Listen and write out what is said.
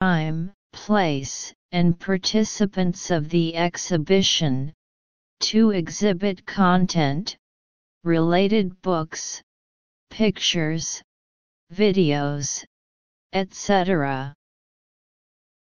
time, place, and participants of the exhibition, to exhibit content, related books, pictures, videos, etc.